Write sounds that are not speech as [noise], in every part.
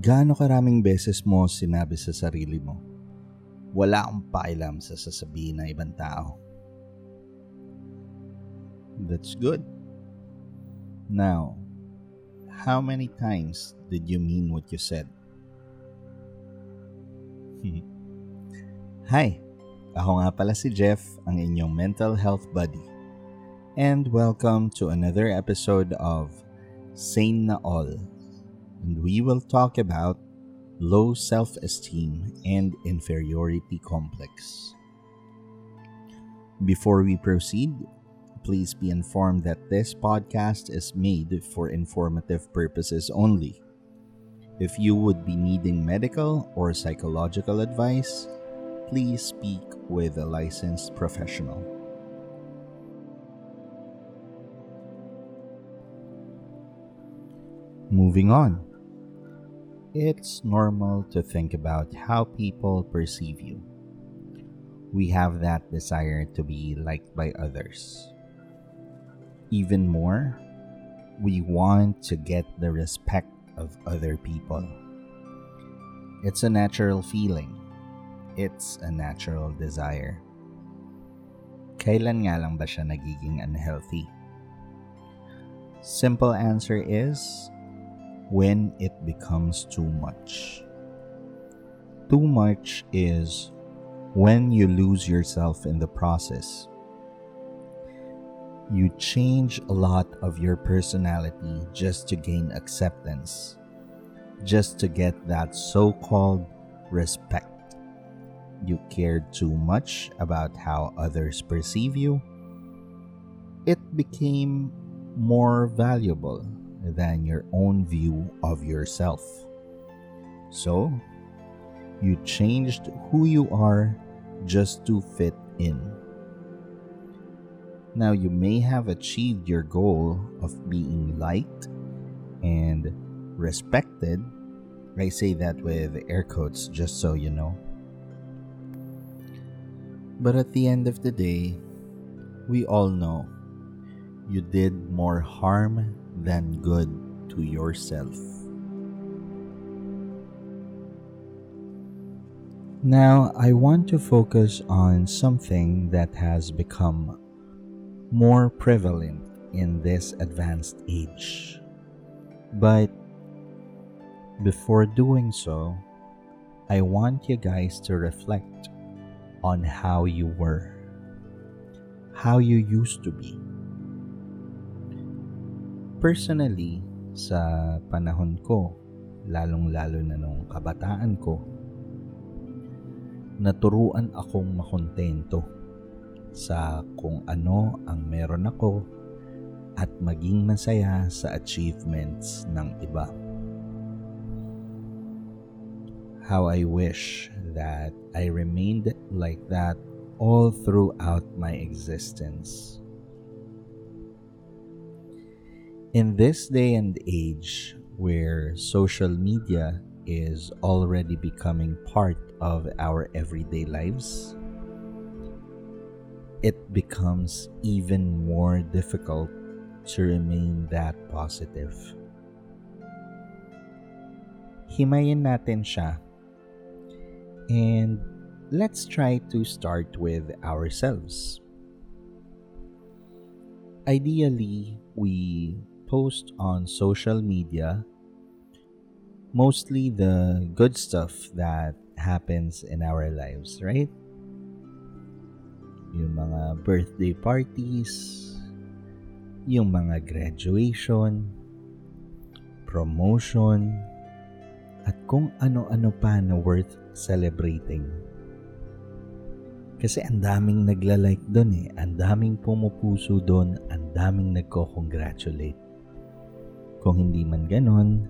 Gaano karaming beses mo sinabi sa sarili mo, wala akong pakialam sa sasabihin ng ibang tao. That's good. Now, how many times did you mean what you said? [laughs] Hi, ako nga pala si Jeff, ang inyong mental health buddy. And welcome to another episode of Sane na All. And we will talk about low self-esteem and inferiority complex. Before we proceed, please be informed that this podcast is made for informative purposes only. If you would be needing medical or psychological advice, please speak with a licensed professional. Moving on. It's normal to think about how people perceive you. We have that desire to be liked by others. Even more, we want to get the respect of other people. It's a natural feeling. It's a natural desire. Kailan nga lang ba siya nagiging unhealthy? Simple answer is when it becomes too much. Too much is when you lose yourself in the process. You change a lot of your personality just to gain acceptance, just to get that so called respect. You cared too much about how others perceive you. It became more valuable than your own view of yourself. So, you changed who you are just to fit in. Now, you may have achieved your goal of being liked and respected. I say that with air quotes just so you know. But at the end of the day, we all know you did more harm than good to yourself. Now, I want to focus on something that has become more prevalent in this advanced age. But before doing so, I want you guys to reflect on how you were, how you used to be Personally, sa panahon ko, lalong-lalo na nung kabataan ko, naturuan akong makontento sa kung ano ang meron ako at maging masaya sa achievements ng iba. How I wish that I remained like that all throughout my existence. In this day and age where social media is already becoming part of our everyday lives, it becomes even more difficult to remain that positive. Himayin natin siya. And let's try to start with ourselves. Ideally, we post on social media mostly the good stuff that happens in our lives, right? Yung mga birthday parties, yung mga graduation, promotion, at kung ano-ano pa na worth celebrating. Kasi ang daming nagla-like doon eh, ang daming pumupuso doon, ang daming nagko-congratulate. Kung hindi man ganon,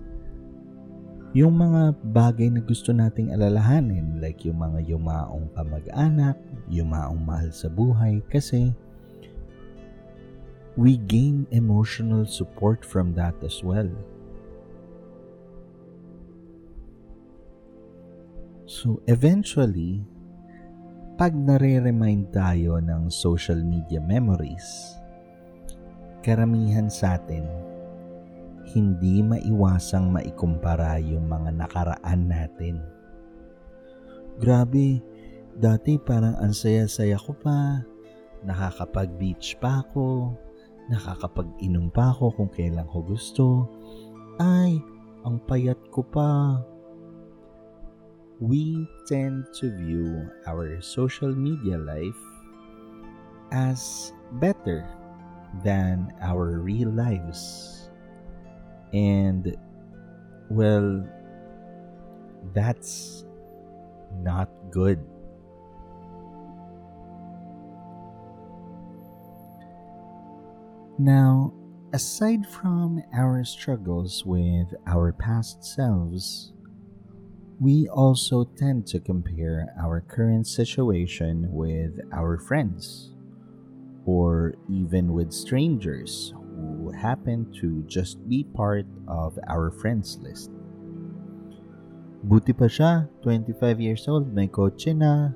yung mga bagay na gusto nating alalahanin like yung mga yumaong kamag-anak, yumaong mahal sa buhay kasi we gain emotional support from that as well. So eventually, pag nare-remind tayo ng social media memories, karamihan sa atin hindi maiwasang maikumpara yung mga nakaraan natin. Grabe, dati parang ang saya-saya ko pa, nakakapag-beach pa ako, nakakapag-inom pa ako kung kailan ko gusto. Ay, ang payat ko pa. We tend to view our social media life as better than our real lives. And, well, that's not good. Now, aside from our struggles with our past selves, we also tend to compare our current situation with our friends or even with strangers who happen to just be part of our friends list. Buti pa siya, 25 years old, may kotse na.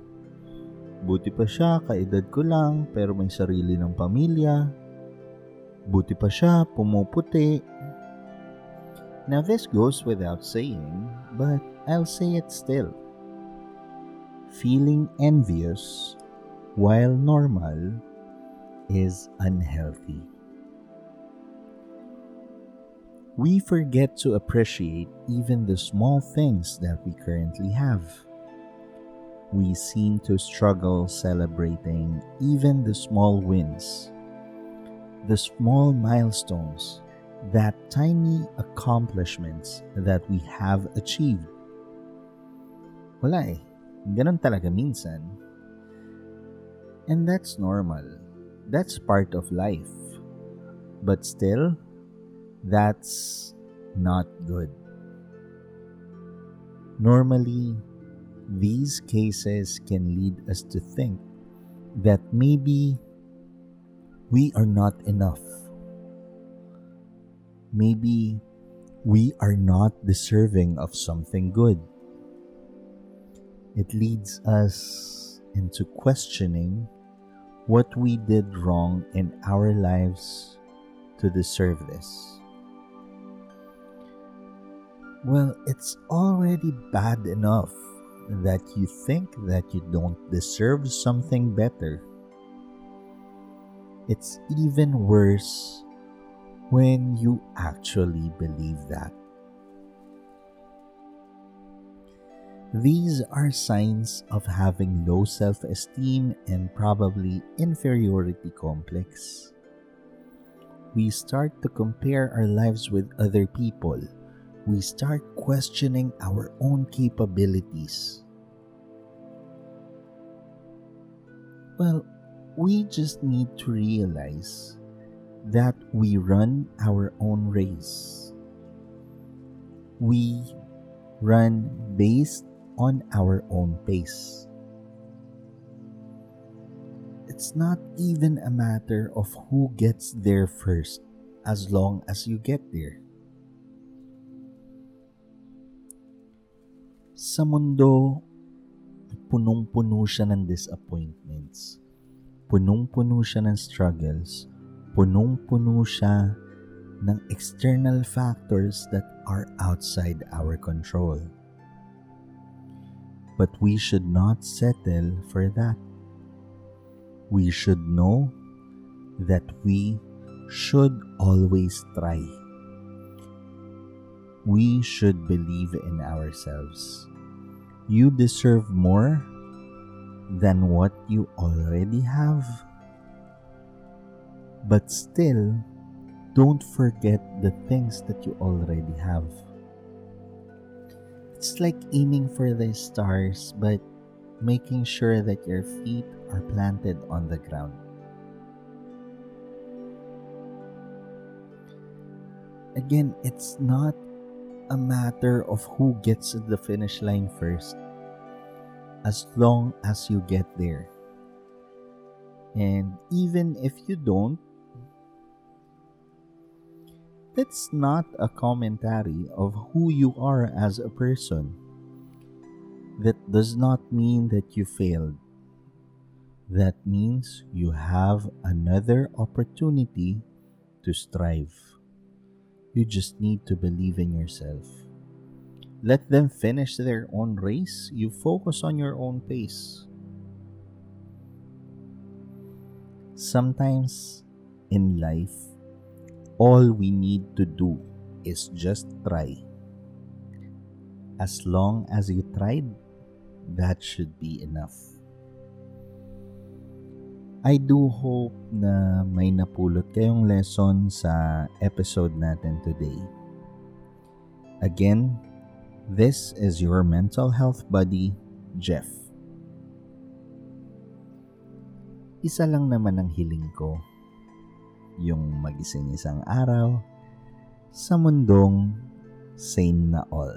Buti pa siya, kaedad ko lang, pero may sarili ng pamilya. Buti pa siya, pumuputi. Now this goes without saying, but I'll say it still. Feeling envious while normal is unhealthy. We forget to appreciate even the small things that we currently have. We seem to struggle celebrating even the small wins, the small milestones, that tiny accomplishments that we have achieved. Wala eh. Ganun talaga minsan. And that's normal. That's part of life. But still, that's not good. Normally, these cases can lead us to think that maybe we are not enough. Maybe we are not deserving of something good. It leads us into questioning what we did wrong in our lives to deserve this. Well, it's already bad enough that you think that you don't deserve something better. It's even worse when you actually believe that. These are signs of having low self esteem and probably inferiority complex. We start to compare our lives with other people we start questioning our own capabilities. Well, we just need to realize that we run our own race. We run based on our own pace. It's not even a matter of who gets there first as long as you get there. Sa mundo, punong-puno siya ng disappointments. Punong-puno siya ng struggles. Punong-puno siya ng external factors that are outside our control. But we should not settle for that. We should know that we should always try we should believe in ourselves. You deserve more than what you already have. But still, don't forget the things that you already have. It's like aiming for the stars, but making sure that your feet are planted on the ground. Again, it's not a matter of who gets to the finish line first, as long as you get there. And even if you don't, that's not a commentary of who you are as a person. That does not mean that you failed. That means you have another opportunity to strive. You just need to believe in yourself. Let them finish their own race. You focus on your own pace. Sometimes in life, all we need to do is just try. As long as you tried, that should be enough. I do hope na may napulot kayong lesson sa episode natin today. Again, this is your mental health buddy, Jeff. Isa lang naman ang hiling ko, yung magising isang araw sa mundong sane na all.